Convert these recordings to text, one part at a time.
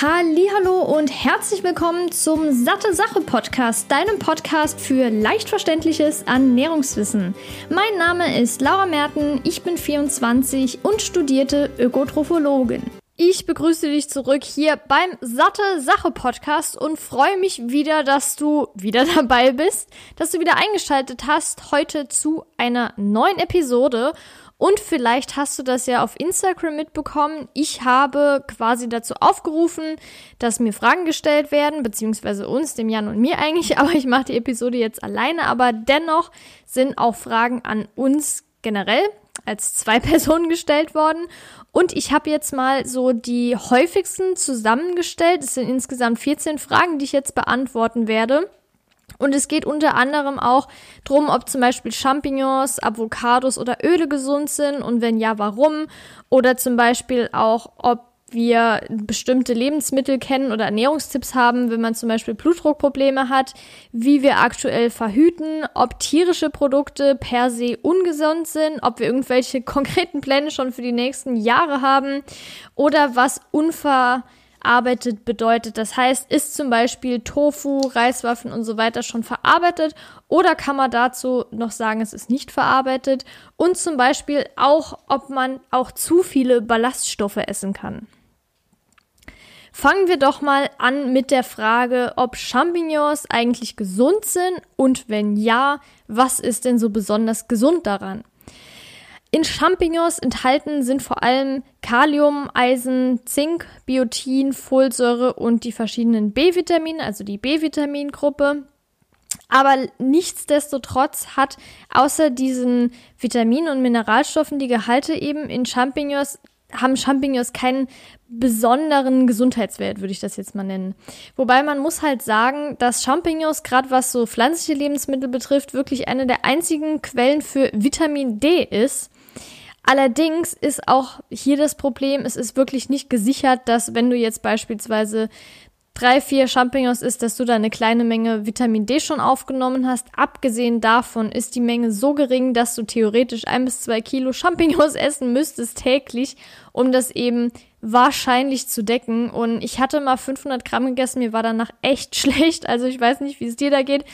Hallo und herzlich willkommen zum Satte Sache Podcast, deinem Podcast für leicht verständliches Ernährungswissen. Mein Name ist Laura Merten, ich bin 24 und studierte Ökotrophologin. Ich begrüße dich zurück hier beim Satte Sache Podcast und freue mich wieder, dass du wieder dabei bist, dass du wieder eingeschaltet hast heute zu einer neuen Episode. Und vielleicht hast du das ja auf Instagram mitbekommen. Ich habe quasi dazu aufgerufen, dass mir Fragen gestellt werden, beziehungsweise uns, dem Jan und mir eigentlich. Aber ich mache die Episode jetzt alleine. Aber dennoch sind auch Fragen an uns generell als zwei Personen gestellt worden. Und ich habe jetzt mal so die häufigsten zusammengestellt. Es sind insgesamt 14 Fragen, die ich jetzt beantworten werde. Und es geht unter anderem auch drum, ob zum Beispiel Champignons, Avocados oder Öle gesund sind und wenn ja, warum. Oder zum Beispiel auch, ob wir bestimmte Lebensmittel kennen oder Ernährungstipps haben, wenn man zum Beispiel Blutdruckprobleme hat, wie wir aktuell verhüten, ob tierische Produkte per se ungesund sind, ob wir irgendwelche konkreten Pläne schon für die nächsten Jahre haben oder was unver verarbeitet bedeutet. Das heißt, ist zum Beispiel Tofu, Reiswaffen und so weiter schon verarbeitet oder kann man dazu noch sagen, es ist nicht verarbeitet und zum Beispiel auch, ob man auch zu viele Ballaststoffe essen kann. Fangen wir doch mal an mit der Frage, ob Champignons eigentlich gesund sind und wenn ja, was ist denn so besonders gesund daran? In Champignons enthalten sind vor allem Kalium, Eisen, Zink, Biotin, Folsäure und die verschiedenen B-Vitamine, also die B-Vitamingruppe. Aber nichtsdestotrotz hat außer diesen Vitaminen und Mineralstoffen die Gehalte eben in Champignons haben Champignons keinen besonderen Gesundheitswert, würde ich das jetzt mal nennen. Wobei man muss halt sagen, dass Champignons, gerade was so pflanzliche Lebensmittel betrifft, wirklich eine der einzigen Quellen für Vitamin D ist. Allerdings ist auch hier das Problem, es ist wirklich nicht gesichert, dass wenn du jetzt beispielsweise drei, vier Champignons isst, dass du da eine kleine Menge Vitamin D schon aufgenommen hast. Abgesehen davon ist die Menge so gering, dass du theoretisch ein bis zwei Kilo Champignons essen müsstest täglich, um das eben wahrscheinlich zu decken. Und ich hatte mal 500 Gramm gegessen, mir war danach echt schlecht. Also ich weiß nicht, wie es dir da geht.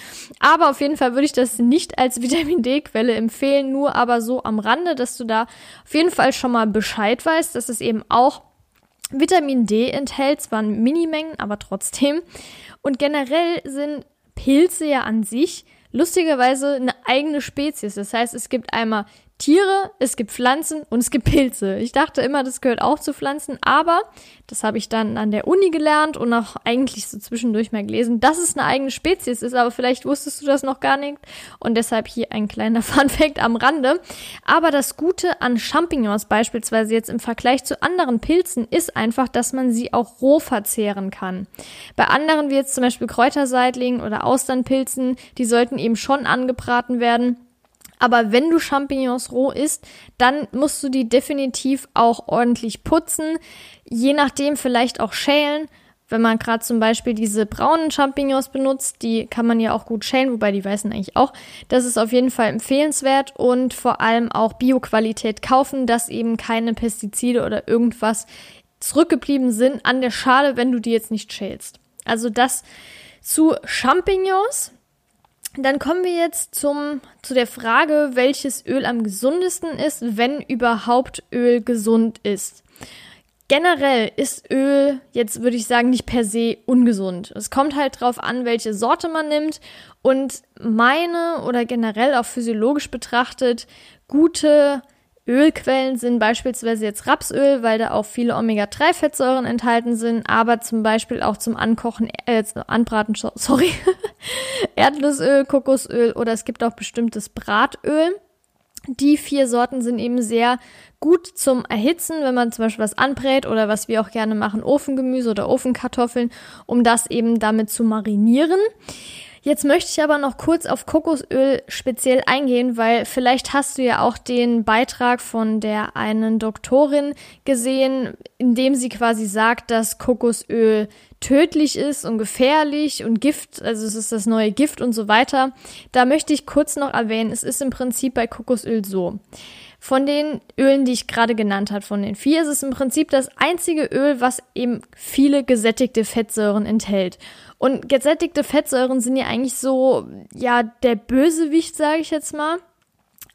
Aber auf jeden Fall würde ich das nicht als Vitamin D-Quelle empfehlen, nur aber so am Rande, dass du da auf jeden Fall schon mal Bescheid weißt, dass es eben auch Vitamin D enthält, zwar in Minimengen, aber trotzdem. Und generell sind Pilze ja an sich lustigerweise eine eigene Spezies. Das heißt, es gibt einmal Tiere, es gibt Pflanzen und es gibt Pilze. Ich dachte immer, das gehört auch zu Pflanzen, aber das habe ich dann an der Uni gelernt und auch eigentlich so zwischendurch mal gelesen, dass es eine eigene Spezies ist, aber vielleicht wusstest du das noch gar nicht und deshalb hier ein kleiner Funfact am Rande. Aber das Gute an Champignons beispielsweise jetzt im Vergleich zu anderen Pilzen ist einfach, dass man sie auch roh verzehren kann. Bei anderen wie jetzt zum Beispiel Kräuterseitlingen oder Austernpilzen, die sollten eben schon angebraten werden aber wenn du Champignons roh isst, dann musst du die definitiv auch ordentlich putzen. Je nachdem vielleicht auch schälen. Wenn man gerade zum Beispiel diese braunen Champignons benutzt, die kann man ja auch gut schälen, wobei die weißen eigentlich auch. Das ist auf jeden Fall empfehlenswert und vor allem auch Bioqualität kaufen, dass eben keine Pestizide oder irgendwas zurückgeblieben sind an der Schale, wenn du die jetzt nicht schälst. Also das zu Champignons. Dann kommen wir jetzt zum, zu der Frage, welches Öl am gesundesten ist, wenn überhaupt Öl gesund ist. Generell ist Öl jetzt, würde ich sagen, nicht per se ungesund. Es kommt halt drauf an, welche Sorte man nimmt. Und meine oder generell auch physiologisch betrachtet, gute Ölquellen sind beispielsweise jetzt Rapsöl, weil da auch viele Omega-3-Fettsäuren enthalten sind, aber zum Beispiel auch zum Ankochen, äh, Anbraten, sorry, Erdnussöl, Kokosöl oder es gibt auch bestimmtes Bratöl. Die vier Sorten sind eben sehr gut zum Erhitzen, wenn man zum Beispiel was anbrät oder was wir auch gerne machen, Ofengemüse oder Ofenkartoffeln, um das eben damit zu marinieren. Jetzt möchte ich aber noch kurz auf Kokosöl speziell eingehen, weil vielleicht hast du ja auch den Beitrag von der einen Doktorin gesehen, in dem sie quasi sagt, dass Kokosöl tödlich ist und gefährlich und Gift, also es ist das neue Gift und so weiter. Da möchte ich kurz noch erwähnen, es ist im Prinzip bei Kokosöl so. Von den Ölen, die ich gerade genannt habe, von den vier, ist es im Prinzip das einzige Öl, was eben viele gesättigte Fettsäuren enthält. Und gesättigte Fettsäuren sind ja eigentlich so, ja, der Bösewicht, sage ich jetzt mal.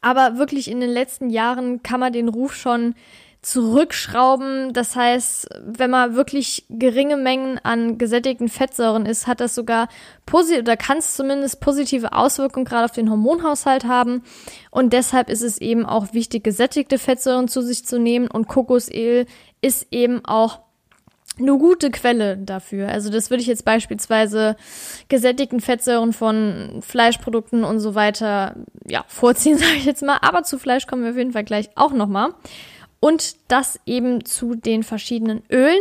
Aber wirklich in den letzten Jahren kann man den Ruf schon zurückschrauben. Das heißt, wenn man wirklich geringe Mengen an gesättigten Fettsäuren isst, hat das sogar positiv oder kann es zumindest positive Auswirkungen gerade auf den Hormonhaushalt haben. Und deshalb ist es eben auch wichtig, gesättigte Fettsäuren zu sich zu nehmen. Und Kokosöl ist eben auch eine gute Quelle dafür. Also das würde ich jetzt beispielsweise gesättigten Fettsäuren von Fleischprodukten und so weiter ja vorziehen, sage ich jetzt mal. Aber zu Fleisch kommen wir auf jeden Fall gleich auch noch mal und das eben zu den verschiedenen Ölen.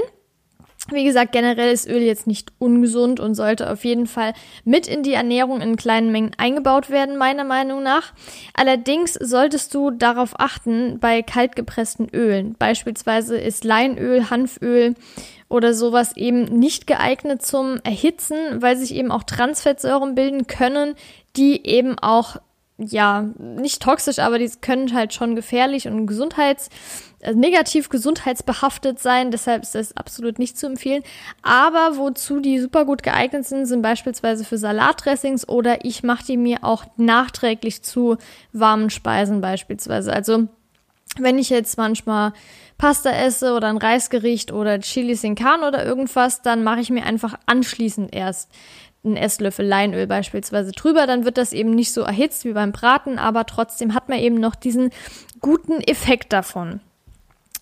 Wie gesagt, generell ist Öl jetzt nicht ungesund und sollte auf jeden Fall mit in die Ernährung in kleinen Mengen eingebaut werden, meiner Meinung nach. Allerdings solltest du darauf achten bei kaltgepressten Ölen. Beispielsweise ist Leinöl, Hanföl oder sowas eben nicht geeignet zum Erhitzen, weil sich eben auch Transfettsäuren bilden können, die eben auch ja, nicht toxisch, aber die können halt schon gefährlich und gesundheits, also negativ gesundheitsbehaftet sein. Deshalb ist das absolut nicht zu empfehlen. Aber wozu die super gut geeignet sind, sind beispielsweise für Salatdressings oder ich mache die mir auch nachträglich zu warmen Speisen beispielsweise. Also wenn ich jetzt manchmal Pasta esse oder ein Reisgericht oder Chili sin Carne oder irgendwas, dann mache ich mir einfach anschließend erst einen Esslöffel Leinöl beispielsweise drüber, dann wird das eben nicht so erhitzt wie beim Braten, aber trotzdem hat man eben noch diesen guten Effekt davon.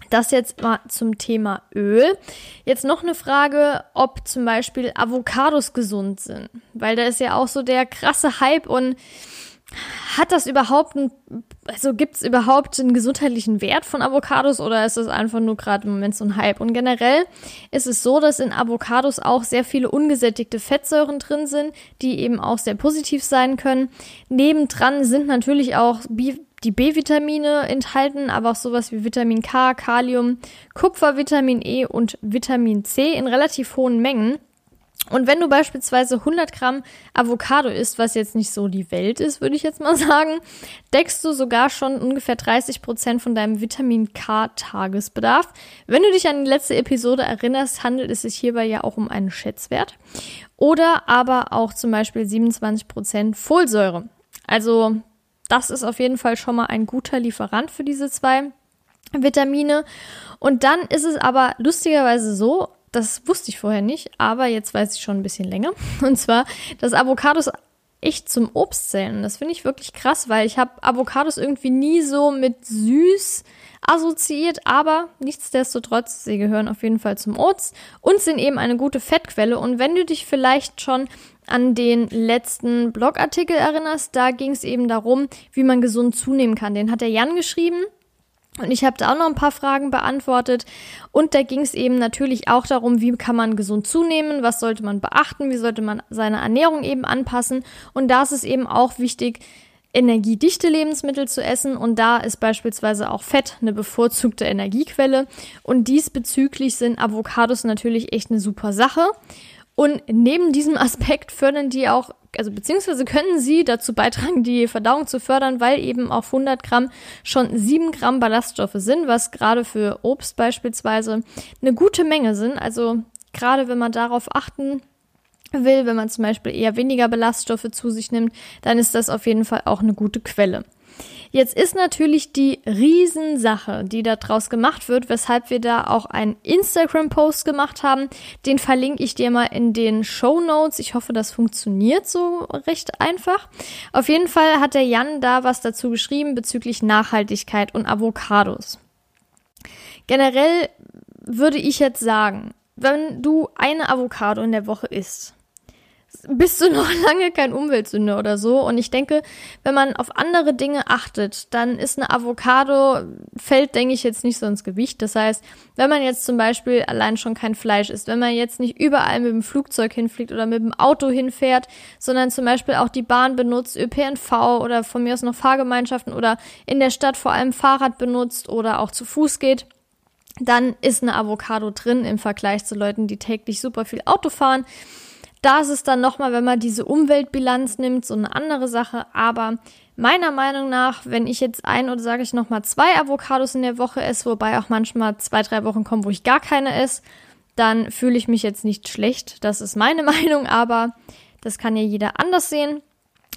Das jetzt mal zum Thema Öl. Jetzt noch eine Frage, ob zum Beispiel Avocados gesund sind, weil da ist ja auch so der krasse Hype und hat das überhaupt ein, also gibt es überhaupt einen gesundheitlichen Wert von Avocados oder ist das einfach nur gerade im Moment so ein Hype? Und generell ist es so, dass in Avocados auch sehr viele ungesättigte Fettsäuren drin sind, die eben auch sehr positiv sein können. Nebendran sind natürlich auch die B-Vitamine enthalten, aber auch sowas wie Vitamin K, Kalium, Kupfer, Vitamin E und Vitamin C in relativ hohen Mengen. Und wenn du beispielsweise 100 Gramm Avocado isst, was jetzt nicht so die Welt ist, würde ich jetzt mal sagen, deckst du sogar schon ungefähr 30 Prozent von deinem Vitamin K Tagesbedarf. Wenn du dich an die letzte Episode erinnerst, handelt es sich hierbei ja auch um einen Schätzwert. Oder aber auch zum Beispiel 27 Prozent Folsäure. Also das ist auf jeden Fall schon mal ein guter Lieferant für diese zwei Vitamine. Und dann ist es aber lustigerweise so, das wusste ich vorher nicht, aber jetzt weiß ich schon ein bisschen länger. Und zwar, dass Avocados echt zum Obst zählen. Das finde ich wirklich krass, weil ich habe Avocados irgendwie nie so mit süß assoziiert, aber nichtsdestotrotz, sie gehören auf jeden Fall zum Obst und sind eben eine gute Fettquelle. Und wenn du dich vielleicht schon an den letzten Blogartikel erinnerst, da ging es eben darum, wie man gesund zunehmen kann. Den hat der Jan geschrieben. Und ich habe da auch noch ein paar Fragen beantwortet. Und da ging es eben natürlich auch darum, wie kann man gesund zunehmen, was sollte man beachten, wie sollte man seine Ernährung eben anpassen. Und da ist es eben auch wichtig, energiedichte Lebensmittel zu essen. Und da ist beispielsweise auch Fett eine bevorzugte Energiequelle. Und diesbezüglich sind Avocados natürlich echt eine super Sache. Und neben diesem Aspekt fördern die auch, also beziehungsweise können sie dazu beitragen, die Verdauung zu fördern, weil eben auf 100 Gramm schon 7 Gramm Ballaststoffe sind, was gerade für Obst beispielsweise eine gute Menge sind. Also gerade wenn man darauf achten will, wenn man zum Beispiel eher weniger Ballaststoffe zu sich nimmt, dann ist das auf jeden Fall auch eine gute Quelle. Jetzt ist natürlich die Riesensache, die da draus gemacht wird, weshalb wir da auch einen Instagram-Post gemacht haben. Den verlinke ich dir mal in den Show Notes. Ich hoffe, das funktioniert so recht einfach. Auf jeden Fall hat der Jan da was dazu geschrieben bezüglich Nachhaltigkeit und Avocados. Generell würde ich jetzt sagen, wenn du eine Avocado in der Woche isst, bist du noch lange kein Umweltsünder oder so. Und ich denke, wenn man auf andere Dinge achtet, dann ist eine Avocado, fällt, denke ich, jetzt nicht so ins Gewicht. Das heißt, wenn man jetzt zum Beispiel allein schon kein Fleisch isst, wenn man jetzt nicht überall mit dem Flugzeug hinfliegt oder mit dem Auto hinfährt, sondern zum Beispiel auch die Bahn benutzt, ÖPNV oder von mir aus noch Fahrgemeinschaften oder in der Stadt vor allem Fahrrad benutzt oder auch zu Fuß geht, dann ist eine Avocado drin im Vergleich zu Leuten, die täglich super viel Auto fahren. Da ist es dann nochmal, wenn man diese Umweltbilanz nimmt, so eine andere Sache. Aber Meiner Meinung nach, wenn ich jetzt ein oder sage ich nochmal zwei Avocados in der Woche esse, wobei auch manchmal zwei, drei Wochen kommen, wo ich gar keine esse, dann fühle ich mich jetzt nicht schlecht. Das ist meine Meinung, aber das kann ja jeder anders sehen.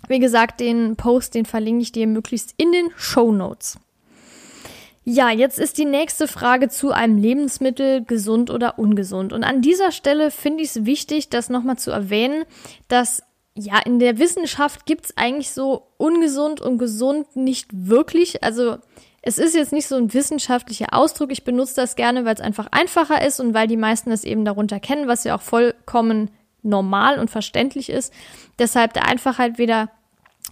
Wie gesagt, den Post, den verlinke ich dir möglichst in den Show Notes. Ja, jetzt ist die nächste Frage zu einem Lebensmittel gesund oder ungesund. Und an dieser Stelle finde ich es wichtig, das nochmal zu erwähnen, dass ja, in der Wissenschaft gibt es eigentlich so ungesund und gesund nicht wirklich. Also es ist jetzt nicht so ein wissenschaftlicher Ausdruck. Ich benutze das gerne, weil es einfach einfacher ist und weil die meisten das eben darunter kennen, was ja auch vollkommen normal und verständlich ist. Deshalb der Einfachheit wieder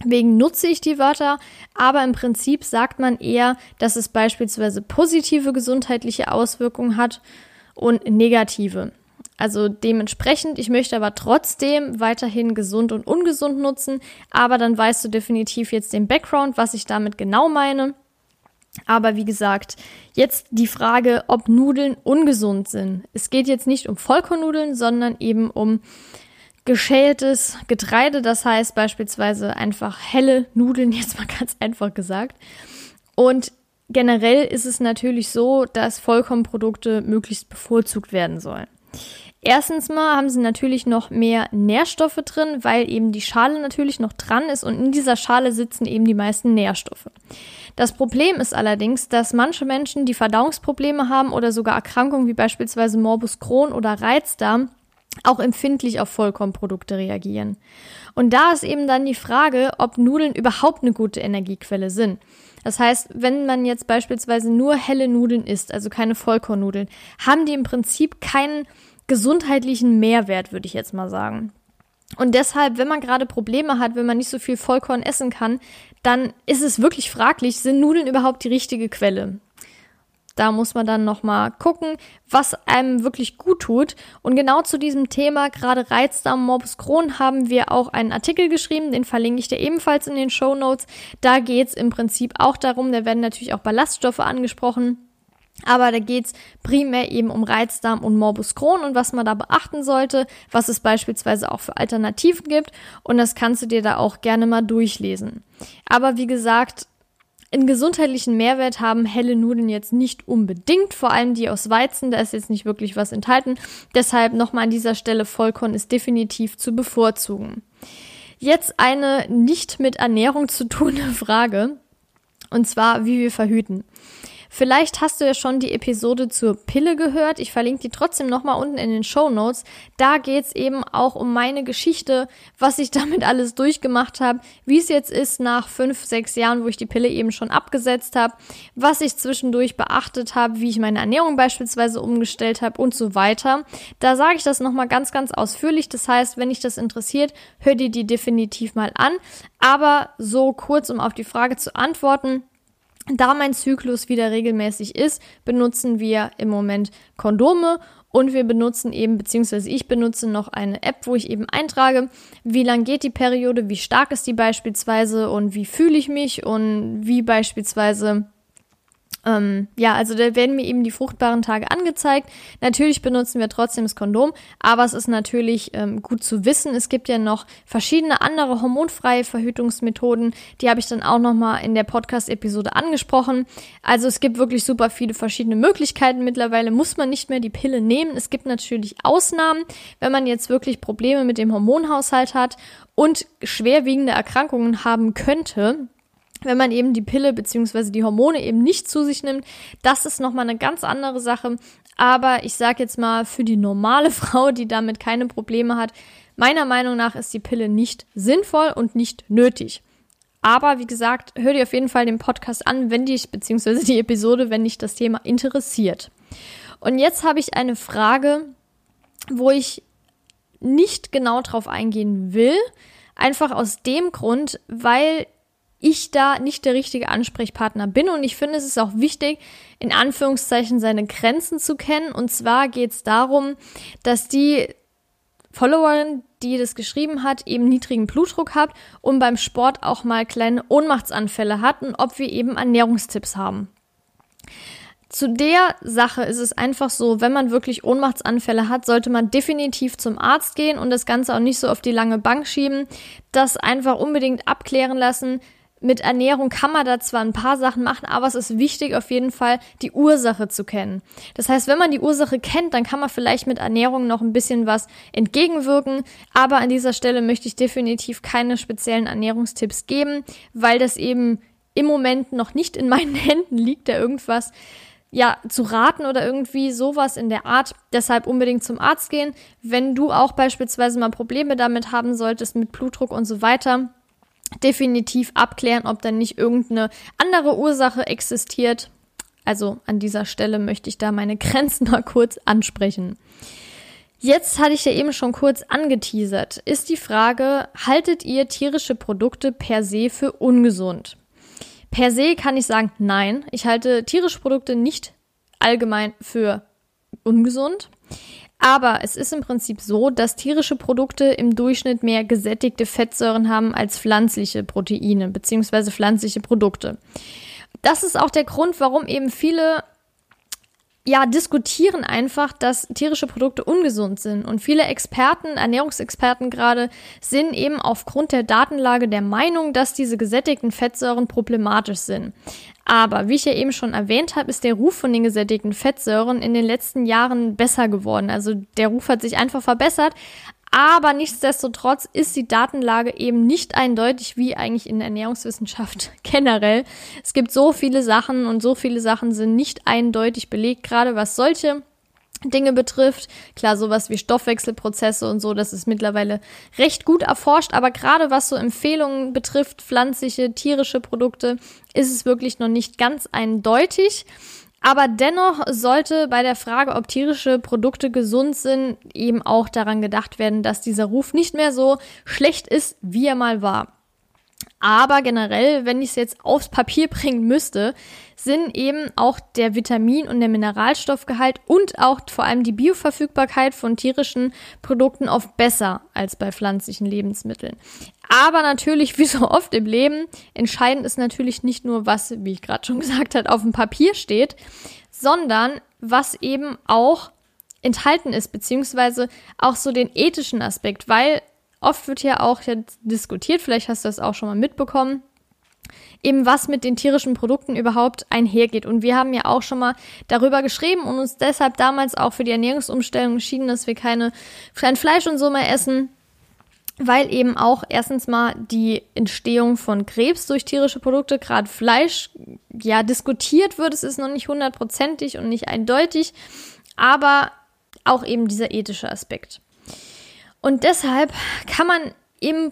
wegen nutze ich die Wörter, aber im Prinzip sagt man eher, dass es beispielsweise positive gesundheitliche Auswirkungen hat und negative. Also dementsprechend, ich möchte aber trotzdem weiterhin gesund und ungesund nutzen, aber dann weißt du definitiv jetzt den Background, was ich damit genau meine. Aber wie gesagt, jetzt die Frage, ob Nudeln ungesund sind. Es geht jetzt nicht um Vollkornnudeln, sondern eben um geschältes Getreide, das heißt beispielsweise einfach helle Nudeln, jetzt mal ganz einfach gesagt. Und generell ist es natürlich so, dass Vollkornprodukte möglichst bevorzugt werden sollen. Erstens mal haben sie natürlich noch mehr Nährstoffe drin, weil eben die Schale natürlich noch dran ist und in dieser Schale sitzen eben die meisten Nährstoffe. Das Problem ist allerdings, dass manche Menschen, die Verdauungsprobleme haben oder sogar Erkrankungen wie beispielsweise Morbus Crohn oder Reizdarm, auch empfindlich auf Vollkornprodukte reagieren. Und da ist eben dann die Frage, ob Nudeln überhaupt eine gute Energiequelle sind. Das heißt, wenn man jetzt beispielsweise nur helle Nudeln isst, also keine Vollkornnudeln, haben die im Prinzip keinen gesundheitlichen Mehrwert, würde ich jetzt mal sagen. Und deshalb, wenn man gerade Probleme hat, wenn man nicht so viel Vollkorn essen kann, dann ist es wirklich fraglich, sind Nudeln überhaupt die richtige Quelle? Da muss man dann nochmal gucken, was einem wirklich gut tut. Und genau zu diesem Thema, gerade Reizdarm, Morbus Crohn, haben wir auch einen Artikel geschrieben, den verlinke ich dir ebenfalls in den Show Notes. Da geht es im Prinzip auch darum, da werden natürlich auch Ballaststoffe angesprochen. Aber da geht's primär eben um Reizdarm und Morbus Crohn und was man da beachten sollte, was es beispielsweise auch für Alternativen gibt. Und das kannst du dir da auch gerne mal durchlesen. Aber wie gesagt, in gesundheitlichen Mehrwert haben helle Nudeln jetzt nicht unbedingt, vor allem die aus Weizen, da ist jetzt nicht wirklich was enthalten. Deshalb nochmal an dieser Stelle Vollkorn ist definitiv zu bevorzugen. Jetzt eine nicht mit Ernährung zu tunende Frage. Und zwar, wie wir verhüten. Vielleicht hast du ja schon die Episode zur Pille gehört. Ich verlinke die trotzdem nochmal unten in den Show Notes. Da geht's eben auch um meine Geschichte, was ich damit alles durchgemacht habe, wie es jetzt ist nach fünf, sechs Jahren, wo ich die Pille eben schon abgesetzt habe, was ich zwischendurch beachtet habe, wie ich meine Ernährung beispielsweise umgestellt habe und so weiter. Da sage ich das nochmal ganz, ganz ausführlich. Das heißt, wenn dich das interessiert, hör dir die definitiv mal an. Aber so kurz, um auf die Frage zu antworten, da mein Zyklus wieder regelmäßig ist, benutzen wir im Moment Kondome und wir benutzen eben, beziehungsweise ich benutze noch eine App, wo ich eben eintrage, wie lang geht die Periode, wie stark ist die beispielsweise und wie fühle ich mich und wie beispielsweise ähm, ja, also da werden mir eben die fruchtbaren Tage angezeigt. Natürlich benutzen wir trotzdem das Kondom, aber es ist natürlich ähm, gut zu wissen. Es gibt ja noch verschiedene andere hormonfreie Verhütungsmethoden. Die habe ich dann auch nochmal in der Podcast-Episode angesprochen. Also es gibt wirklich super viele verschiedene Möglichkeiten. Mittlerweile muss man nicht mehr die Pille nehmen. Es gibt natürlich Ausnahmen, wenn man jetzt wirklich Probleme mit dem Hormonhaushalt hat und schwerwiegende Erkrankungen haben könnte wenn man eben die Pille beziehungsweise die Hormone eben nicht zu sich nimmt, das ist nochmal eine ganz andere Sache. Aber ich sage jetzt mal, für die normale Frau, die damit keine Probleme hat, meiner Meinung nach ist die Pille nicht sinnvoll und nicht nötig. Aber wie gesagt, hör dir auf jeden Fall den Podcast an, wenn dich, beziehungsweise die Episode, wenn dich das Thema interessiert. Und jetzt habe ich eine Frage, wo ich nicht genau drauf eingehen will. Einfach aus dem Grund, weil ich da nicht der richtige Ansprechpartner bin. Und ich finde, es ist auch wichtig, in Anführungszeichen seine Grenzen zu kennen. Und zwar geht es darum, dass die Followerin, die das geschrieben hat, eben niedrigen Blutdruck hat und beim Sport auch mal kleine Ohnmachtsanfälle hat und ob wir eben Ernährungstipps haben. Zu der Sache ist es einfach so, wenn man wirklich Ohnmachtsanfälle hat, sollte man definitiv zum Arzt gehen und das Ganze auch nicht so auf die lange Bank schieben, das einfach unbedingt abklären lassen, mit Ernährung kann man da zwar ein paar Sachen machen, aber es ist wichtig, auf jeden Fall die Ursache zu kennen. Das heißt, wenn man die Ursache kennt, dann kann man vielleicht mit Ernährung noch ein bisschen was entgegenwirken. Aber an dieser Stelle möchte ich definitiv keine speziellen Ernährungstipps geben, weil das eben im Moment noch nicht in meinen Händen liegt, da irgendwas ja, zu raten oder irgendwie sowas in der Art. Deshalb unbedingt zum Arzt gehen. Wenn du auch beispielsweise mal Probleme damit haben solltest, mit Blutdruck und so weiter, definitiv abklären, ob dann nicht irgendeine andere Ursache existiert. Also an dieser Stelle möchte ich da meine Grenzen mal kurz ansprechen. Jetzt hatte ich ja eben schon kurz angeteasert. Ist die Frage, haltet ihr tierische Produkte per se für ungesund? Per se kann ich sagen, nein. Ich halte tierische Produkte nicht allgemein für ungesund. Aber es ist im Prinzip so, dass tierische Produkte im Durchschnitt mehr gesättigte Fettsäuren haben als pflanzliche Proteine bzw. pflanzliche Produkte. Das ist auch der Grund, warum eben viele ja, diskutieren einfach, dass tierische Produkte ungesund sind. Und viele Experten, Ernährungsexperten gerade, sind eben aufgrund der Datenlage der Meinung, dass diese gesättigten Fettsäuren problematisch sind. Aber wie ich ja eben schon erwähnt habe, ist der Ruf von den gesättigten Fettsäuren in den letzten Jahren besser geworden. Also der Ruf hat sich einfach verbessert. Aber nichtsdestotrotz ist die Datenlage eben nicht eindeutig wie eigentlich in der Ernährungswissenschaft generell. Es gibt so viele Sachen und so viele Sachen sind nicht eindeutig belegt, gerade was solche Dinge betrifft. Klar, sowas wie Stoffwechselprozesse und so, das ist mittlerweile recht gut erforscht, aber gerade was so Empfehlungen betrifft, pflanzliche, tierische Produkte, ist es wirklich noch nicht ganz eindeutig. Aber dennoch sollte bei der Frage, ob tierische Produkte gesund sind, eben auch daran gedacht werden, dass dieser Ruf nicht mehr so schlecht ist, wie er mal war. Aber generell, wenn ich es jetzt aufs Papier bringen müsste, sind eben auch der Vitamin- und der Mineralstoffgehalt und auch vor allem die Bioverfügbarkeit von tierischen Produkten oft besser als bei pflanzlichen Lebensmitteln. Aber natürlich, wie so oft im Leben, entscheidend ist natürlich nicht nur, was, wie ich gerade schon gesagt habe, auf dem Papier steht, sondern was eben auch enthalten ist, beziehungsweise auch so den ethischen Aspekt, weil oft wird ja auch jetzt diskutiert, vielleicht hast du das auch schon mal mitbekommen, eben was mit den tierischen Produkten überhaupt einhergeht. Und wir haben ja auch schon mal darüber geschrieben und uns deshalb damals auch für die Ernährungsumstellung entschieden, dass wir keine, kein Fleisch und so mehr essen, weil eben auch erstens mal die Entstehung von Krebs durch tierische Produkte, gerade Fleisch, ja, diskutiert wird. Es ist noch nicht hundertprozentig und nicht eindeutig, aber auch eben dieser ethische Aspekt. Und deshalb kann man eben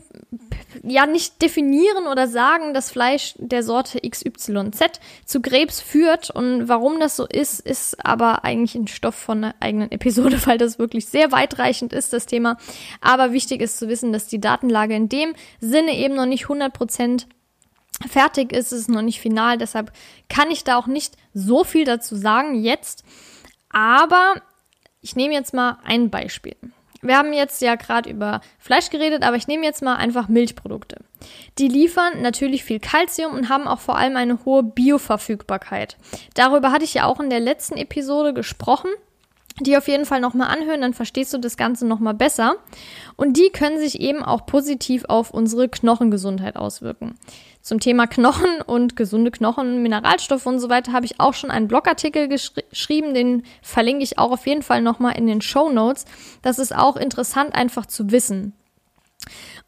ja nicht definieren oder sagen, dass Fleisch der Sorte XYZ zu Krebs führt und warum das so ist, ist aber eigentlich ein Stoff von einer eigenen Episode, weil das wirklich sehr weitreichend ist, das Thema. Aber wichtig ist zu wissen, dass die Datenlage in dem Sinne eben noch nicht 100 Prozent fertig ist, es ist noch nicht final, deshalb kann ich da auch nicht so viel dazu sagen jetzt. Aber ich nehme jetzt mal ein Beispiel. Wir haben jetzt ja gerade über Fleisch geredet, aber ich nehme jetzt mal einfach Milchprodukte. Die liefern natürlich viel Kalzium und haben auch vor allem eine hohe Bioverfügbarkeit. Darüber hatte ich ja auch in der letzten Episode gesprochen. Die auf jeden Fall nochmal anhören, dann verstehst du das Ganze nochmal besser. Und die können sich eben auch positiv auf unsere Knochengesundheit auswirken. Zum Thema Knochen und gesunde Knochen, Mineralstoffe und so weiter habe ich auch schon einen Blogartikel geschri geschrieben, den verlinke ich auch auf jeden Fall nochmal in den Show Notes. Das ist auch interessant einfach zu wissen.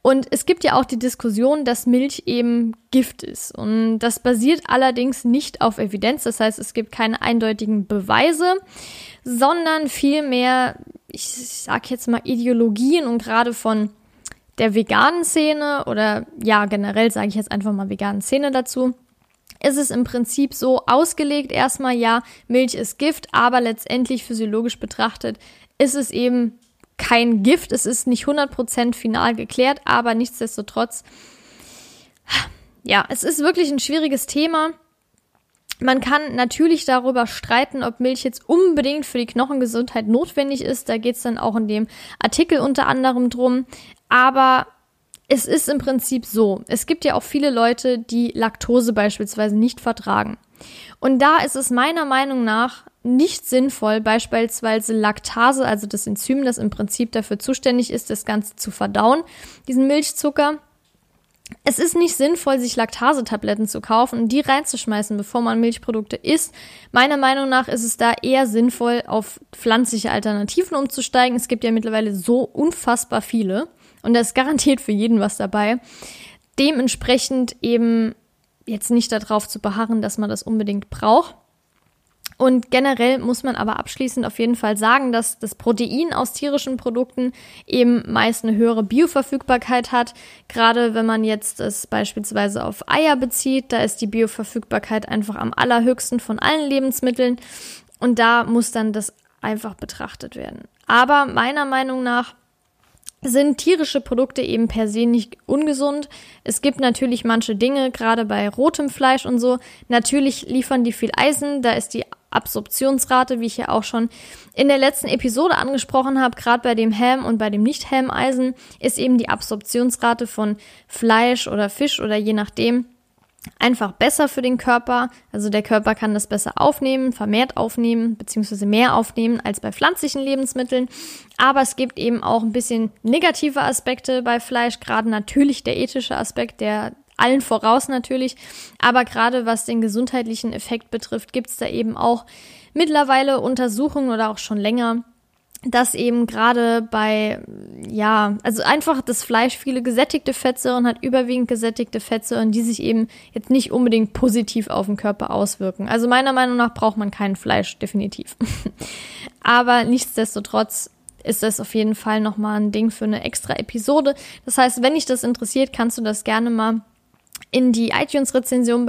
Und es gibt ja auch die Diskussion, dass Milch eben Gift ist. Und das basiert allerdings nicht auf Evidenz. Das heißt, es gibt keine eindeutigen Beweise, sondern vielmehr, ich sag jetzt mal, Ideologien und gerade von der veganen Szene oder ja, generell sage ich jetzt einfach mal veganen Szene dazu, ist es im Prinzip so ausgelegt, erstmal ja, Milch ist Gift, aber letztendlich physiologisch betrachtet ist es eben kein Gift. Es ist nicht 100% final geklärt, aber nichtsdestotrotz, ja, es ist wirklich ein schwieriges Thema. Man kann natürlich darüber streiten, ob Milch jetzt unbedingt für die Knochengesundheit notwendig ist. Da geht es dann auch in dem Artikel unter anderem drum. Aber es ist im Prinzip so. Es gibt ja auch viele Leute, die Laktose beispielsweise nicht vertragen. Und da ist es meiner Meinung nach nicht sinnvoll, beispielsweise Laktase, also das Enzym, das im Prinzip dafür zuständig ist, das Ganze zu verdauen, diesen Milchzucker, es ist nicht sinnvoll, sich Laktasetabletten zu kaufen und die reinzuschmeißen, bevor man Milchprodukte isst. Meiner Meinung nach ist es da eher sinnvoll, auf pflanzliche Alternativen umzusteigen. Es gibt ja mittlerweile so unfassbar viele und da ist garantiert für jeden was dabei. Dementsprechend eben jetzt nicht darauf zu beharren, dass man das unbedingt braucht. Und generell muss man aber abschließend auf jeden Fall sagen, dass das Protein aus tierischen Produkten eben meist eine höhere Bioverfügbarkeit hat. Gerade wenn man jetzt es beispielsweise auf Eier bezieht, da ist die Bioverfügbarkeit einfach am allerhöchsten von allen Lebensmitteln. Und da muss dann das einfach betrachtet werden. Aber meiner Meinung nach sind tierische Produkte eben per se nicht ungesund. Es gibt natürlich manche Dinge, gerade bei rotem Fleisch und so. Natürlich liefern die viel Eisen, da ist die Absorptionsrate, wie ich ja auch schon in der letzten Episode angesprochen habe, gerade bei dem Helm und bei dem Nicht-Helm-Eisen, ist eben die Absorptionsrate von Fleisch oder Fisch oder je nachdem einfach besser für den Körper. Also der Körper kann das besser aufnehmen, vermehrt aufnehmen, beziehungsweise mehr aufnehmen als bei pflanzlichen Lebensmitteln. Aber es gibt eben auch ein bisschen negative Aspekte bei Fleisch, gerade natürlich der ethische Aspekt, der allen voraus natürlich. Aber gerade was den gesundheitlichen Effekt betrifft, gibt es da eben auch mittlerweile Untersuchungen oder auch schon länger, dass eben gerade bei, ja, also einfach das Fleisch viele gesättigte Fettsäuren hat, überwiegend gesättigte Fettsäuren, die sich eben jetzt nicht unbedingt positiv auf den Körper auswirken. Also meiner Meinung nach braucht man kein Fleisch, definitiv. Aber nichtsdestotrotz ist das auf jeden Fall nochmal ein Ding für eine extra Episode. Das heißt, wenn dich das interessiert, kannst du das gerne mal in die iTunes-Rezension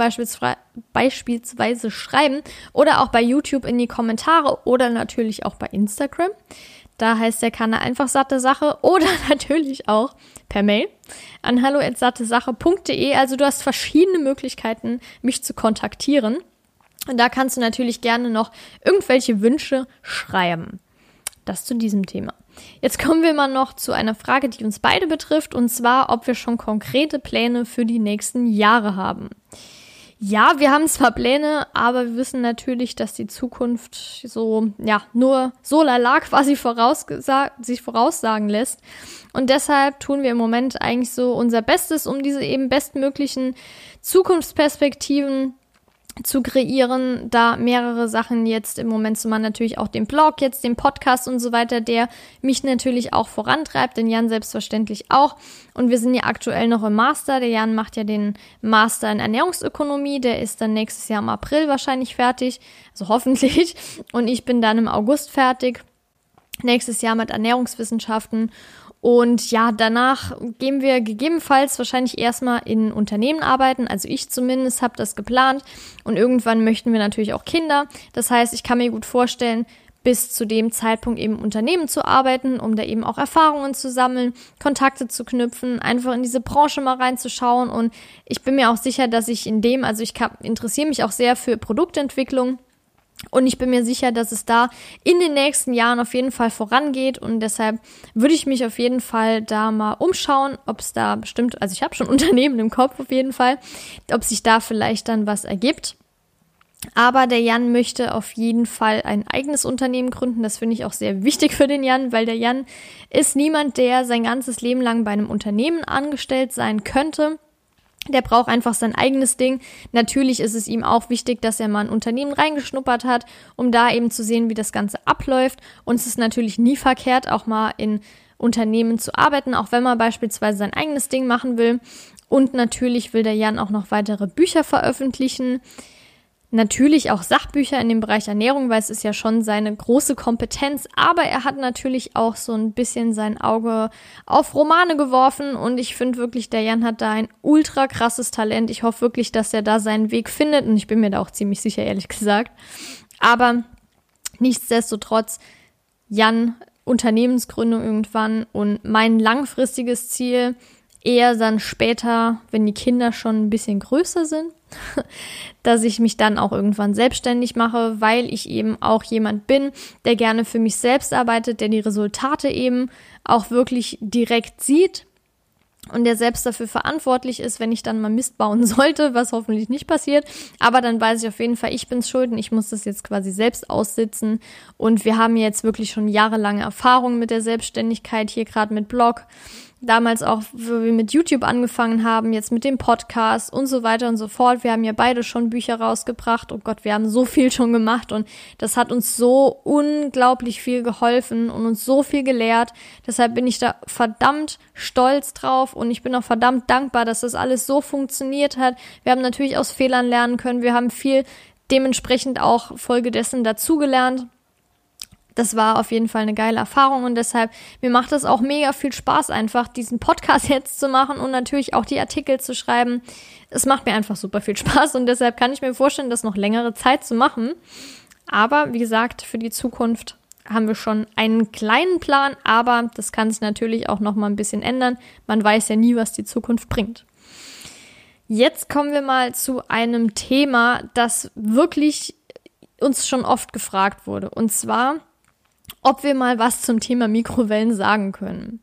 beispielsweise schreiben oder auch bei YouTube in die Kommentare oder natürlich auch bei Instagram. Da heißt der Kanal einfach satte Sache oder natürlich auch per Mail an hallo@sattesache.de. Also du hast verschiedene Möglichkeiten, mich zu kontaktieren. Und da kannst du natürlich gerne noch irgendwelche Wünsche schreiben. Das zu diesem Thema. Jetzt kommen wir mal noch zu einer Frage, die uns beide betrifft, und zwar, ob wir schon konkrete Pläne für die nächsten Jahre haben. Ja, wir haben zwar Pläne, aber wir wissen natürlich, dass die Zukunft so, ja, nur so lala quasi sich voraussagen lässt. Und deshalb tun wir im Moment eigentlich so unser Bestes, um diese eben bestmöglichen Zukunftsperspektiven zu kreieren, da mehrere Sachen jetzt im Moment zu machen, natürlich auch den Blog, jetzt den Podcast und so weiter, der mich natürlich auch vorantreibt, den Jan selbstverständlich auch. Und wir sind ja aktuell noch im Master. Der Jan macht ja den Master in Ernährungsökonomie, der ist dann nächstes Jahr im April wahrscheinlich fertig, also hoffentlich. Und ich bin dann im August fertig, nächstes Jahr mit Ernährungswissenschaften und ja, danach gehen wir gegebenenfalls wahrscheinlich erstmal in Unternehmen arbeiten. Also ich zumindest habe das geplant. Und irgendwann möchten wir natürlich auch Kinder. Das heißt, ich kann mir gut vorstellen, bis zu dem Zeitpunkt eben Unternehmen zu arbeiten, um da eben auch Erfahrungen zu sammeln, Kontakte zu knüpfen, einfach in diese Branche mal reinzuschauen. Und ich bin mir auch sicher, dass ich in dem, also ich interessiere mich auch sehr für Produktentwicklung und ich bin mir sicher, dass es da in den nächsten Jahren auf jeden Fall vorangeht. Und deshalb würde ich mich auf jeden Fall da mal umschauen, ob es da bestimmt, also ich habe schon Unternehmen im Kopf auf jeden Fall, ob sich da vielleicht dann was ergibt. Aber der Jan möchte auf jeden Fall ein eigenes Unternehmen gründen. Das finde ich auch sehr wichtig für den Jan, weil der Jan ist niemand, der sein ganzes Leben lang bei einem Unternehmen angestellt sein könnte. Der braucht einfach sein eigenes Ding. Natürlich ist es ihm auch wichtig, dass er mal ein Unternehmen reingeschnuppert hat, um da eben zu sehen, wie das Ganze abläuft. Und es ist natürlich nie verkehrt, auch mal in Unternehmen zu arbeiten, auch wenn man beispielsweise sein eigenes Ding machen will. Und natürlich will der Jan auch noch weitere Bücher veröffentlichen natürlich auch Sachbücher in dem Bereich Ernährung, weil es ist ja schon seine große Kompetenz, aber er hat natürlich auch so ein bisschen sein Auge auf Romane geworfen und ich finde wirklich, der Jan hat da ein ultra krasses Talent. Ich hoffe wirklich, dass er da seinen Weg findet und ich bin mir da auch ziemlich sicher, ehrlich gesagt. Aber nichtsdestotrotz, Jan, Unternehmensgründung irgendwann und mein langfristiges Ziel, eher dann später, wenn die Kinder schon ein bisschen größer sind, dass ich mich dann auch irgendwann selbstständig mache, weil ich eben auch jemand bin, der gerne für mich selbst arbeitet, der die Resultate eben auch wirklich direkt sieht und der selbst dafür verantwortlich ist, wenn ich dann mal Mist bauen sollte, was hoffentlich nicht passiert. Aber dann weiß ich auf jeden Fall, ich bin's schuld und ich muss das jetzt quasi selbst aussitzen. Und wir haben jetzt wirklich schon jahrelange Erfahrung mit der Selbstständigkeit, hier gerade mit Blog damals auch, wo wir mit YouTube angefangen haben, jetzt mit dem Podcast und so weiter und so fort. Wir haben ja beide schon Bücher rausgebracht. Oh Gott, wir haben so viel schon gemacht und das hat uns so unglaublich viel geholfen und uns so viel gelehrt. Deshalb bin ich da verdammt stolz drauf und ich bin auch verdammt dankbar, dass das alles so funktioniert hat. Wir haben natürlich aus Fehlern lernen können. Wir haben viel dementsprechend auch Folge dessen dazugelernt das war auf jeden Fall eine geile Erfahrung und deshalb, mir macht es auch mega viel Spaß, einfach diesen Podcast jetzt zu machen und natürlich auch die Artikel zu schreiben. Es macht mir einfach super viel Spaß und deshalb kann ich mir vorstellen, das noch längere Zeit zu machen. Aber wie gesagt, für die Zukunft haben wir schon einen kleinen Plan, aber das kann sich natürlich auch noch mal ein bisschen ändern. Man weiß ja nie, was die Zukunft bringt. Jetzt kommen wir mal zu einem Thema, das wirklich uns schon oft gefragt wurde. Und zwar, ob wir mal was zum Thema Mikrowellen sagen können.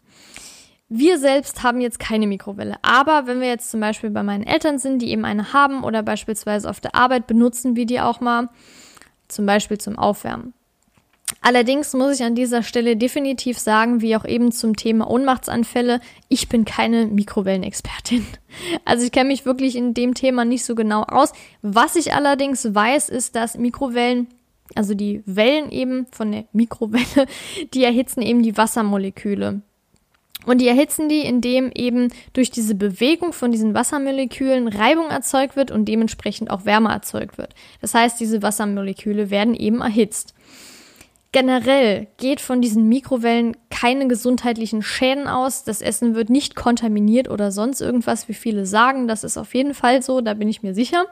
Wir selbst haben jetzt keine Mikrowelle, aber wenn wir jetzt zum Beispiel bei meinen Eltern sind, die eben eine haben oder beispielsweise auf der Arbeit benutzen wir die auch mal, zum Beispiel zum Aufwärmen. Allerdings muss ich an dieser Stelle definitiv sagen, wie auch eben zum Thema Ohnmachtsanfälle, ich bin keine Mikrowellenexpertin. Also ich kenne mich wirklich in dem Thema nicht so genau aus. Was ich allerdings weiß, ist, dass Mikrowellen also die Wellen eben von der Mikrowelle, die erhitzen eben die Wassermoleküle. Und die erhitzen die, indem eben durch diese Bewegung von diesen Wassermolekülen Reibung erzeugt wird und dementsprechend auch Wärme erzeugt wird. Das heißt, diese Wassermoleküle werden eben erhitzt. Generell geht von diesen Mikrowellen keine gesundheitlichen Schäden aus. Das Essen wird nicht kontaminiert oder sonst irgendwas, wie viele sagen. Das ist auf jeden Fall so, da bin ich mir sicher.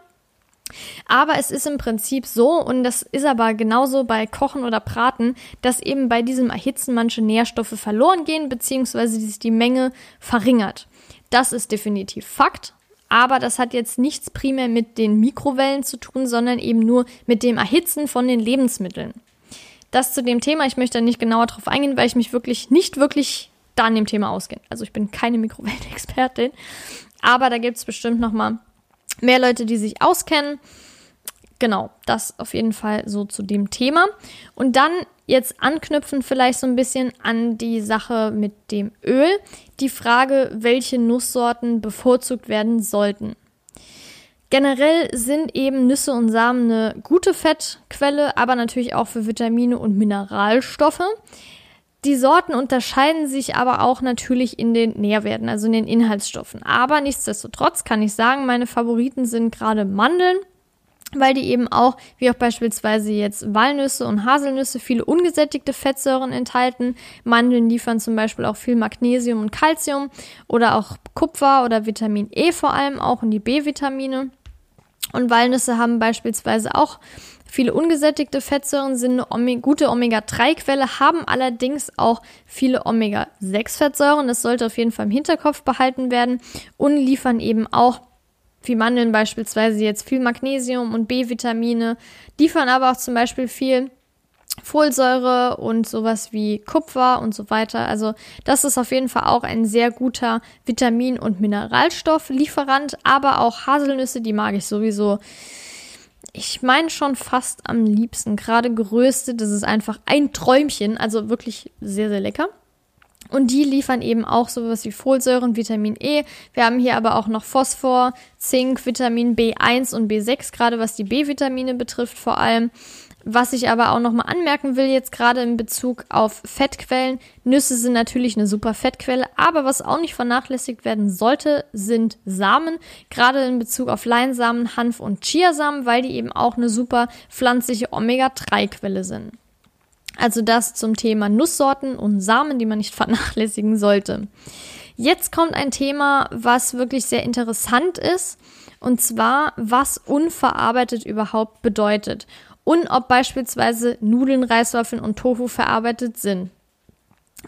Aber es ist im Prinzip so, und das ist aber genauso bei Kochen oder Braten, dass eben bei diesem Erhitzen manche Nährstoffe verloren gehen, beziehungsweise sich die Menge verringert. Das ist definitiv Fakt. Aber das hat jetzt nichts primär mit den Mikrowellen zu tun, sondern eben nur mit dem Erhitzen von den Lebensmitteln. Das zu dem Thema, ich möchte da nicht genauer drauf eingehen, weil ich mich wirklich nicht wirklich da an dem Thema auskenne. Also ich bin keine Mikrowellenexpertin, aber da gibt es bestimmt noch mal mehr Leute, die sich auskennen. Genau, das auf jeden Fall so zu dem Thema. Und dann jetzt anknüpfen vielleicht so ein bisschen an die Sache mit dem Öl. Die Frage, welche Nusssorten bevorzugt werden sollten. Generell sind eben Nüsse und Samen eine gute Fettquelle, aber natürlich auch für Vitamine und Mineralstoffe. Die Sorten unterscheiden sich aber auch natürlich in den Nährwerten, also in den Inhaltsstoffen. Aber nichtsdestotrotz kann ich sagen, meine Favoriten sind gerade Mandeln, weil die eben auch, wie auch beispielsweise jetzt Walnüsse und Haselnüsse, viele ungesättigte Fettsäuren enthalten. Mandeln liefern zum Beispiel auch viel Magnesium und Calcium oder auch Kupfer oder Vitamin E vor allem, auch in die B-Vitamine. Und Walnüsse haben beispielsweise auch Viele ungesättigte Fettsäuren sind eine Ome gute Omega-3-Quelle, haben allerdings auch viele Omega-6-Fettsäuren. Das sollte auf jeden Fall im Hinterkopf behalten werden und liefern eben auch wie Mandeln beispielsweise jetzt viel Magnesium und B-Vitamine, liefern aber auch zum Beispiel viel Folsäure und sowas wie Kupfer und so weiter. Also das ist auf jeden Fall auch ein sehr guter Vitamin- und Mineralstofflieferant, aber auch Haselnüsse, die mag ich sowieso ich meine schon fast am liebsten. Gerade geröstet, das ist einfach ein Träumchen. Also wirklich sehr, sehr lecker. Und die liefern eben auch sowas wie Folsäuren, Vitamin E. Wir haben hier aber auch noch Phosphor, Zink, Vitamin B1 und B6, gerade was die B-Vitamine betrifft vor allem. Was ich aber auch nochmal anmerken will, jetzt gerade in Bezug auf Fettquellen. Nüsse sind natürlich eine super Fettquelle, aber was auch nicht vernachlässigt werden sollte, sind Samen. Gerade in Bezug auf Leinsamen, Hanf und Chiasamen, weil die eben auch eine super pflanzliche Omega-3-Quelle sind. Also das zum Thema Nusssorten und Samen, die man nicht vernachlässigen sollte. Jetzt kommt ein Thema, was wirklich sehr interessant ist. Und zwar, was unverarbeitet überhaupt bedeutet und ob beispielsweise Nudeln, Reiswaffeln und Tofu verarbeitet sind.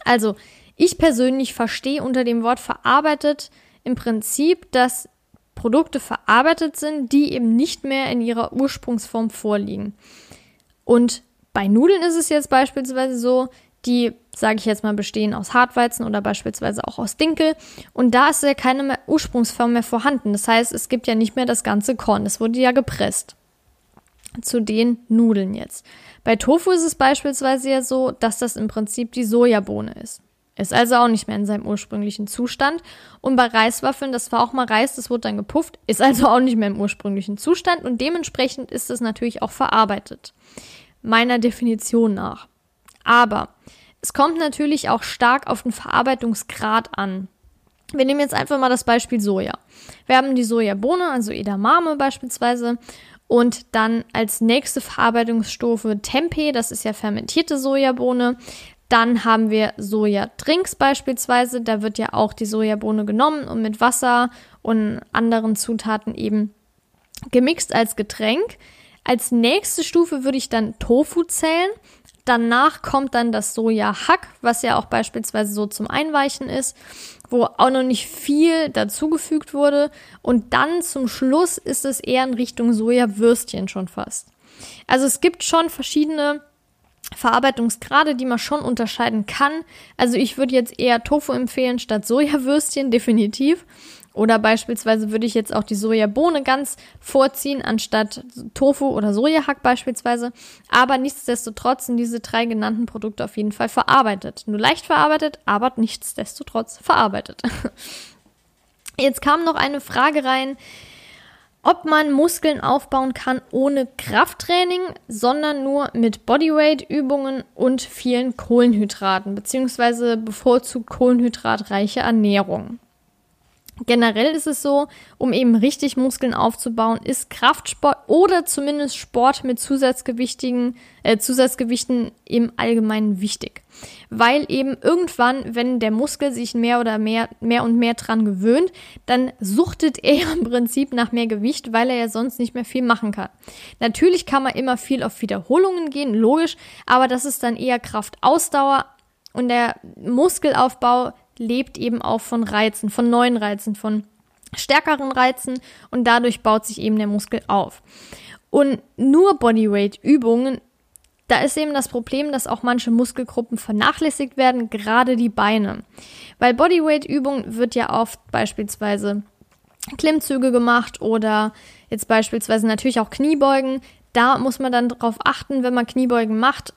Also, ich persönlich verstehe unter dem Wort verarbeitet im Prinzip, dass Produkte verarbeitet sind, die eben nicht mehr in ihrer Ursprungsform vorliegen. Und bei Nudeln ist es jetzt beispielsweise so, die, sage ich jetzt mal, bestehen aus Hartweizen oder beispielsweise auch aus Dinkel. Und da ist ja keine Ursprungsform mehr vorhanden. Das heißt, es gibt ja nicht mehr das ganze Korn. Es wurde ja gepresst zu den Nudeln jetzt. Bei Tofu ist es beispielsweise ja so, dass das im Prinzip die Sojabohne ist. Ist also auch nicht mehr in seinem ursprünglichen Zustand. Und bei Reiswaffeln, das war auch mal Reis, das wurde dann gepufft, ist also auch nicht mehr im ursprünglichen Zustand und dementsprechend ist es natürlich auch verarbeitet. Meiner Definition nach. Aber es kommt natürlich auch stark auf den Verarbeitungsgrad an. Wir nehmen jetzt einfach mal das Beispiel Soja. Wir haben die Sojabohne, also Edamame beispielsweise, und dann als nächste Verarbeitungsstufe Tempeh, das ist ja fermentierte Sojabohne. Dann haben wir Sojadrinks beispielsweise, da wird ja auch die Sojabohne genommen und mit Wasser und anderen Zutaten eben gemixt als Getränk. Als nächste Stufe würde ich dann Tofu zählen. Danach kommt dann das Sojahack, was ja auch beispielsweise so zum Einweichen ist, wo auch noch nicht viel dazugefügt wurde. Und dann zum Schluss ist es eher in Richtung Sojawürstchen schon fast. Also es gibt schon verschiedene Verarbeitungsgrade, die man schon unterscheiden kann. Also ich würde jetzt eher Tofu empfehlen statt Sojawürstchen, definitiv. Oder beispielsweise würde ich jetzt auch die Sojabohne ganz vorziehen, anstatt Tofu oder Sojahack beispielsweise. Aber nichtsdestotrotz sind diese drei genannten Produkte auf jeden Fall verarbeitet. Nur leicht verarbeitet, aber nichtsdestotrotz verarbeitet. Jetzt kam noch eine Frage rein, ob man Muskeln aufbauen kann ohne Krafttraining, sondern nur mit Bodyweight-Übungen und vielen Kohlenhydraten, beziehungsweise bevorzugt kohlenhydratreiche Ernährung. Generell ist es so, um eben richtig Muskeln aufzubauen, ist Kraftsport oder zumindest Sport mit Zusatzgewichtigen, äh, Zusatzgewichten im Allgemeinen wichtig. Weil eben irgendwann, wenn der Muskel sich mehr oder mehr, mehr und mehr dran gewöhnt, dann suchtet er im Prinzip nach mehr Gewicht, weil er ja sonst nicht mehr viel machen kann. Natürlich kann man immer viel auf Wiederholungen gehen, logisch, aber das ist dann eher Kraftausdauer und der Muskelaufbau lebt eben auch von Reizen, von neuen Reizen, von stärkeren Reizen und dadurch baut sich eben der Muskel auf. Und nur Bodyweight-Übungen, da ist eben das Problem, dass auch manche Muskelgruppen vernachlässigt werden, gerade die Beine. Weil Bodyweight-Übungen wird ja oft beispielsweise Klimmzüge gemacht oder jetzt beispielsweise natürlich auch Kniebeugen. Da muss man dann darauf achten, wenn man Kniebeugen macht,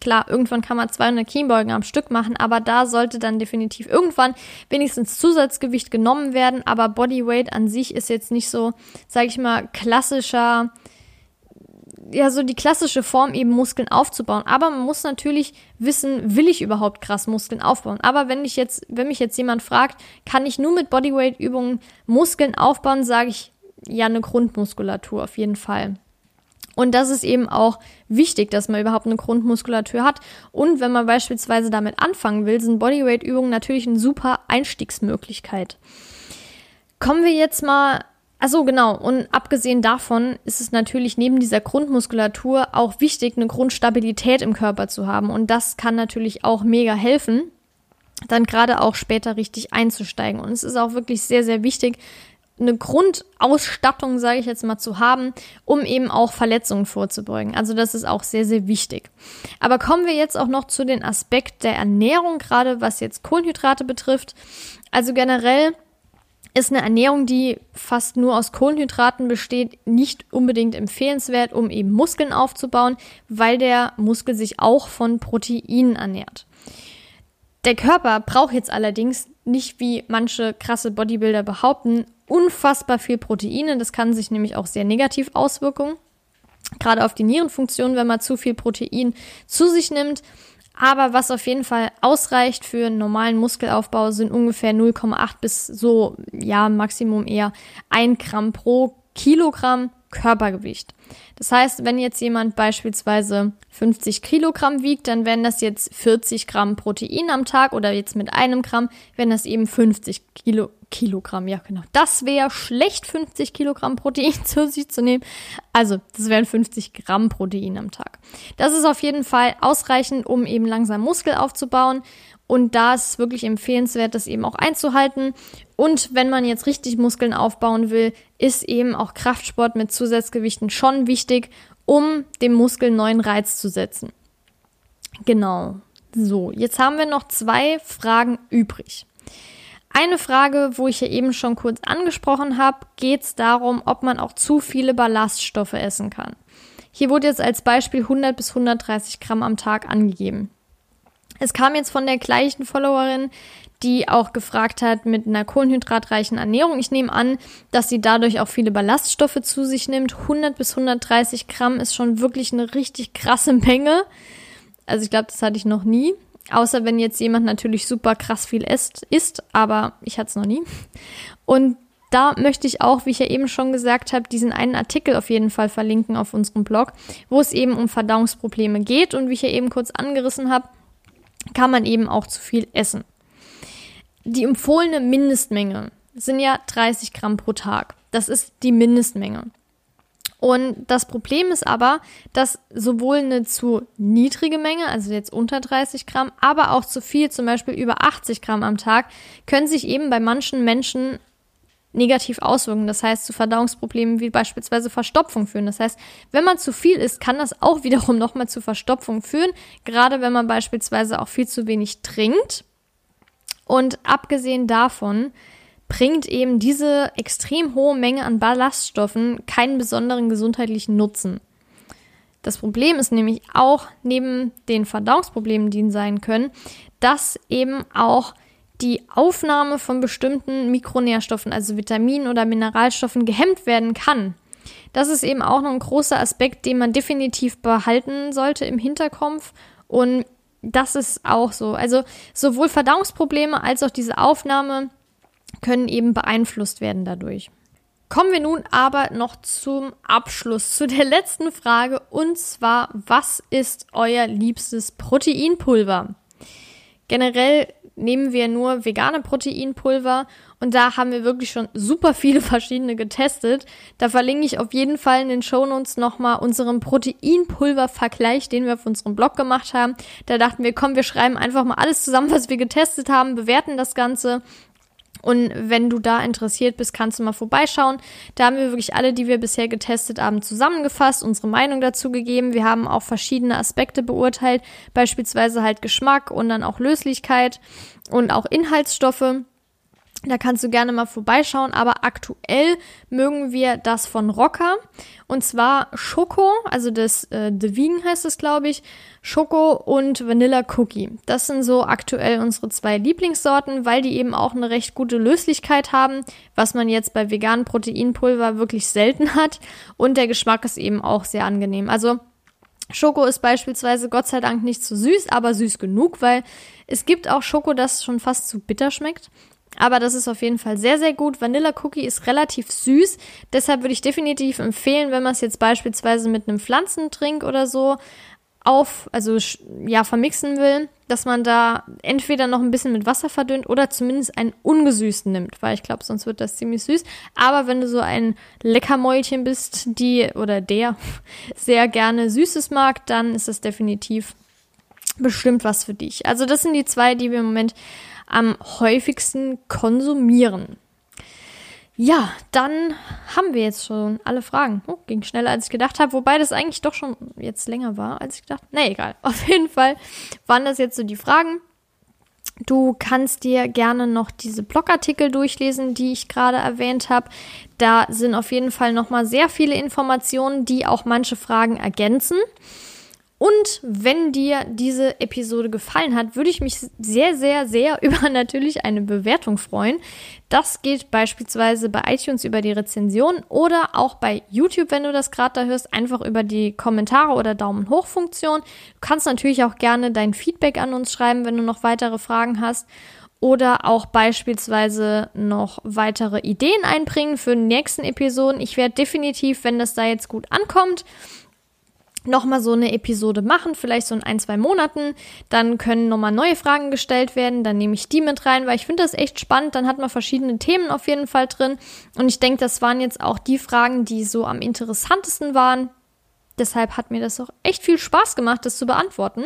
klar, irgendwann kann man 200 Kniebeugen am Stück machen, aber da sollte dann definitiv irgendwann wenigstens Zusatzgewicht genommen werden. Aber Bodyweight an sich ist jetzt nicht so, sage ich mal, klassischer, ja, so die klassische Form, eben Muskeln aufzubauen. Aber man muss natürlich wissen, will ich überhaupt krass Muskeln aufbauen? Aber wenn ich jetzt, wenn mich jetzt jemand fragt, kann ich nur mit Bodyweight-Übungen Muskeln aufbauen, sage ich ja eine Grundmuskulatur auf jeden Fall. Und das ist eben auch wichtig, dass man überhaupt eine Grundmuskulatur hat. Und wenn man beispielsweise damit anfangen will, sind Bodyweight-Übungen natürlich eine super Einstiegsmöglichkeit. Kommen wir jetzt mal also genau, und abgesehen davon ist es natürlich neben dieser Grundmuskulatur auch wichtig, eine Grundstabilität im Körper zu haben. Und das kann natürlich auch mega helfen, dann gerade auch später richtig einzusteigen. Und es ist auch wirklich sehr, sehr wichtig, eine Grundausstattung, sage ich jetzt mal, zu haben, um eben auch Verletzungen vorzubeugen. Also das ist auch sehr, sehr wichtig. Aber kommen wir jetzt auch noch zu den Aspekt der Ernährung, gerade was jetzt Kohlenhydrate betrifft. Also generell ist eine Ernährung, die fast nur aus Kohlenhydraten besteht, nicht unbedingt empfehlenswert, um eben Muskeln aufzubauen, weil der Muskel sich auch von Proteinen ernährt. Der Körper braucht jetzt allerdings nicht wie manche krasse Bodybuilder behaupten, unfassbar viel Proteine. Das kann sich nämlich auch sehr negativ auswirken. Gerade auf die Nierenfunktion, wenn man zu viel Protein zu sich nimmt. Aber was auf jeden Fall ausreicht für einen normalen Muskelaufbau sind ungefähr 0,8 bis so, ja, Maximum eher 1 Gramm pro Kilogramm Körpergewicht. Das heißt, wenn jetzt jemand beispielsweise 50 Kilogramm wiegt, dann wären das jetzt 40 Gramm Protein am Tag oder jetzt mit einem Gramm wären das eben 50 Kilo, Kilogramm. Ja, genau. Das wäre schlecht, 50 Kilogramm Protein zu sich zu nehmen. Also, das wären 50 Gramm Protein am Tag. Das ist auf jeden Fall ausreichend, um eben langsam Muskel aufzubauen. Und da ist es wirklich empfehlenswert, das eben auch einzuhalten. Und wenn man jetzt richtig Muskeln aufbauen will, ist eben auch Kraftsport mit Zusatzgewichten schon wichtig, um dem Muskel neuen Reiz zu setzen. Genau. So, jetzt haben wir noch zwei Fragen übrig. Eine Frage, wo ich ja eben schon kurz angesprochen habe, geht es darum, ob man auch zu viele Ballaststoffe essen kann. Hier wurde jetzt als Beispiel 100 bis 130 Gramm am Tag angegeben. Es kam jetzt von der gleichen Followerin, die auch gefragt hat mit einer kohlenhydratreichen Ernährung. Ich nehme an, dass sie dadurch auch viele Ballaststoffe zu sich nimmt. 100 bis 130 Gramm ist schon wirklich eine richtig krasse Menge. Also ich glaube, das hatte ich noch nie. Außer wenn jetzt jemand natürlich super krass viel isst, isst aber ich hatte es noch nie. Und da möchte ich auch, wie ich ja eben schon gesagt habe, diesen einen Artikel auf jeden Fall verlinken auf unserem Blog, wo es eben um Verdauungsprobleme geht. Und wie ich ja eben kurz angerissen habe, kann man eben auch zu viel essen. Die empfohlene Mindestmenge sind ja 30 Gramm pro Tag. Das ist die Mindestmenge. Und das Problem ist aber, dass sowohl eine zu niedrige Menge, also jetzt unter 30 Gramm, aber auch zu viel, zum Beispiel über 80 Gramm am Tag, können sich eben bei manchen Menschen negativ auswirken. Das heißt, zu Verdauungsproblemen wie beispielsweise Verstopfung führen. Das heißt, wenn man zu viel isst, kann das auch wiederum nochmal zu Verstopfung führen. Gerade wenn man beispielsweise auch viel zu wenig trinkt. Und abgesehen davon bringt eben diese extrem hohe Menge an Ballaststoffen keinen besonderen gesundheitlichen Nutzen. Das Problem ist nämlich auch neben den Verdauungsproblemen, die sein können, dass eben auch die Aufnahme von bestimmten Mikronährstoffen, also Vitaminen oder Mineralstoffen, gehemmt werden kann. Das ist eben auch noch ein großer Aspekt, den man definitiv behalten sollte im Hinterkopf. Und das ist auch so. Also sowohl Verdauungsprobleme als auch diese Aufnahme können eben beeinflusst werden dadurch. Kommen wir nun aber noch zum Abschluss, zu der letzten Frage und zwar, was ist euer liebstes Proteinpulver? Generell nehmen wir nur vegane Proteinpulver und da haben wir wirklich schon super viele verschiedene getestet. Da verlinke ich auf jeden Fall in den Shownotes nochmal unseren Proteinpulver-Vergleich, den wir auf unserem Blog gemacht haben. Da dachten wir, komm, wir schreiben einfach mal alles zusammen, was wir getestet haben, bewerten das Ganze und wenn du da interessiert bist, kannst du mal vorbeischauen. Da haben wir wirklich alle, die wir bisher getestet haben, zusammengefasst, unsere Meinung dazu gegeben. Wir haben auch verschiedene Aspekte beurteilt, beispielsweise halt Geschmack und dann auch Löslichkeit und auch Inhaltsstoffe. Da kannst du gerne mal vorbeischauen, aber aktuell mögen wir das von Rocker und zwar Schoko, also das äh, The Vegan heißt es, glaube ich, Schoko und Vanilla Cookie. Das sind so aktuell unsere zwei Lieblingssorten, weil die eben auch eine recht gute Löslichkeit haben, was man jetzt bei veganen Proteinpulver wirklich selten hat und der Geschmack ist eben auch sehr angenehm. Also Schoko ist beispielsweise Gott sei Dank nicht zu süß, aber süß genug, weil es gibt auch Schoko, das schon fast zu bitter schmeckt. Aber das ist auf jeden Fall sehr, sehr gut. Vanilla Cookie ist relativ süß. Deshalb würde ich definitiv empfehlen, wenn man es jetzt beispielsweise mit einem Pflanzentrink oder so auf, also ja, vermixen will, dass man da entweder noch ein bisschen mit Wasser verdünnt oder zumindest einen ungesüßten nimmt, weil ich glaube, sonst wird das ziemlich süß. Aber wenn du so ein Leckermäulchen bist, die oder der sehr gerne Süßes mag, dann ist das definitiv bestimmt was für dich. Also das sind die zwei, die wir im Moment am häufigsten konsumieren. Ja, dann haben wir jetzt schon alle Fragen. Oh, ging schneller, als ich gedacht habe, wobei das eigentlich doch schon jetzt länger war, als ich gedacht habe. Nee, egal. Auf jeden Fall waren das jetzt so die Fragen. Du kannst dir gerne noch diese Blogartikel durchlesen, die ich gerade erwähnt habe. Da sind auf jeden Fall nochmal sehr viele Informationen, die auch manche Fragen ergänzen. Und wenn dir diese Episode gefallen hat, würde ich mich sehr, sehr, sehr über natürlich eine Bewertung freuen. Das geht beispielsweise bei iTunes über die Rezension oder auch bei YouTube, wenn du das gerade da hörst, einfach über die Kommentare oder Daumen hoch Funktion. Du kannst natürlich auch gerne dein Feedback an uns schreiben, wenn du noch weitere Fragen hast oder auch beispielsweise noch weitere Ideen einbringen für die nächsten Episoden. Ich werde definitiv, wenn das da jetzt gut ankommt, nochmal so eine Episode machen, vielleicht so in ein, zwei Monaten. Dann können nochmal neue Fragen gestellt werden. Dann nehme ich die mit rein, weil ich finde das echt spannend. Dann hat man verschiedene Themen auf jeden Fall drin. Und ich denke, das waren jetzt auch die Fragen, die so am interessantesten waren. Deshalb hat mir das auch echt viel Spaß gemacht, das zu beantworten.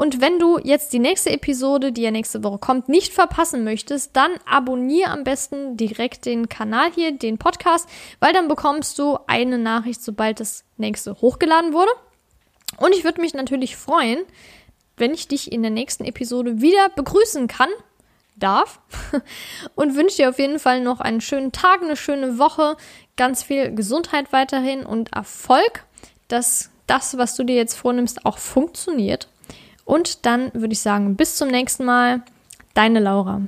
Und wenn du jetzt die nächste Episode, die ja nächste Woche kommt, nicht verpassen möchtest, dann abonniere am besten direkt den Kanal hier, den Podcast, weil dann bekommst du eine Nachricht, sobald das nächste hochgeladen wurde. Und ich würde mich natürlich freuen, wenn ich dich in der nächsten Episode wieder begrüßen kann, darf. Und wünsche dir auf jeden Fall noch einen schönen Tag, eine schöne Woche, ganz viel Gesundheit weiterhin und Erfolg, dass das, was du dir jetzt vornimmst, auch funktioniert. Und dann würde ich sagen, bis zum nächsten Mal. Deine Laura.